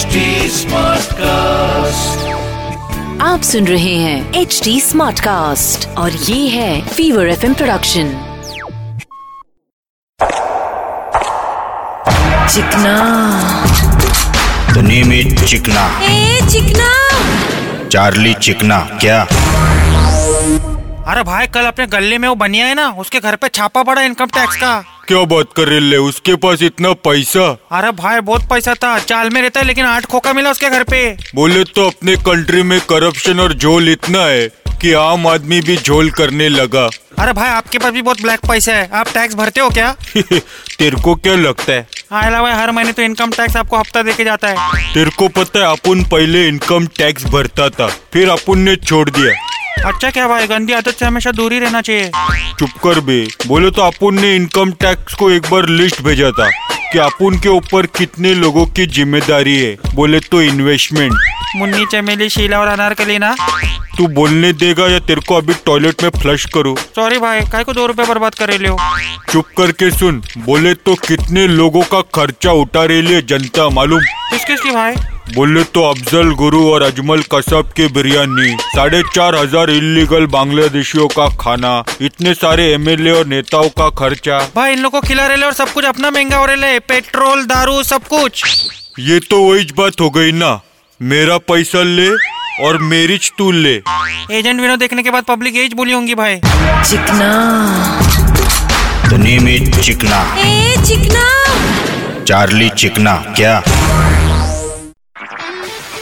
HD Smartcast. आप सुन रहे हैं एच डी स्मार्ट कास्ट और ये है फीवर एफ़ प्रोडक्शन चिकना। The name is चिकना। ए चिकना। चार्ली चिकना क्या? अरे भाई कल अपने गले में वो बनिया है ना उसके घर पे छापा पड़ा इनकम टैक्स का। क्या बात कर रहे ले? उसके पास इतना पैसा? अरे भाई बहुत पैसा था। चाल में रहता है लेकिन आठ खोखा मिला उसके घर पे। बोले तो अपने कंट्री में करप्शन और झोल इतना है कि आम आदमी भी झोल करने लगा। अरे भाई आपके पास भी बहुत ब्लैक पैसा है। आप टैक्स भरते हो क्या? तेरे को क्या लगता है? आयला भाई हर महीने तो इनकम टैक्स आपको हफ़्ता देके जाता है। तेरे को पता है अपन पहले इनकम टैक्स भरता था फिर अपन ने छोड़ दिया। अच्छा क्या भाई गंदी आदत से हमेशा दूर ही रहना चाहिए। चुप कर बे। बोले तो अपन ने इनकम टैक्स को एक बार लिस्ट भेजा था कि अपन के ऊपर कितने लोगों की ज़िम्मेदारी है। बोले तो इन्वेस्टमेंट मुन्नी चमेली शीला और अनार अनारकली ना तू बोलने देगा या तेरे को अभी टॉयलेट में फ्लश करूँ? सॉरी भाई काय को दो रुपए बर्बाद कर रहे हो? चुप करके सुन। बोले तो कितने लोगों का खर्चा उठा रही है जनता मालूम? किस किस की भाई? बोले तो अफजल गुरु और अजमल कसब की बिरयानी साढ़े चार हज़ार इलीगल बांग्लादेशियों का खाना इतने सारे एमएलए और नेताओं का खर्चा। भाई इन लोगों को खिला रहे और सब कुछ अपना महँगा हो रहे पेट्रोल दारू सब कुछ। ये तो वही बात हो गई ना। मेरा पैसा ले और मेरिज तू ले। एजेंट विनोद देखने के बाद पब्लिक एज बोली होंगी भाई। चिकना। is चिकना। ए चिकना। चार्ली चिकना क्या?